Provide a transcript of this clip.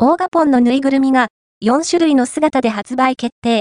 オーガポンのぬいぐるみが4種類の姿で発売決定。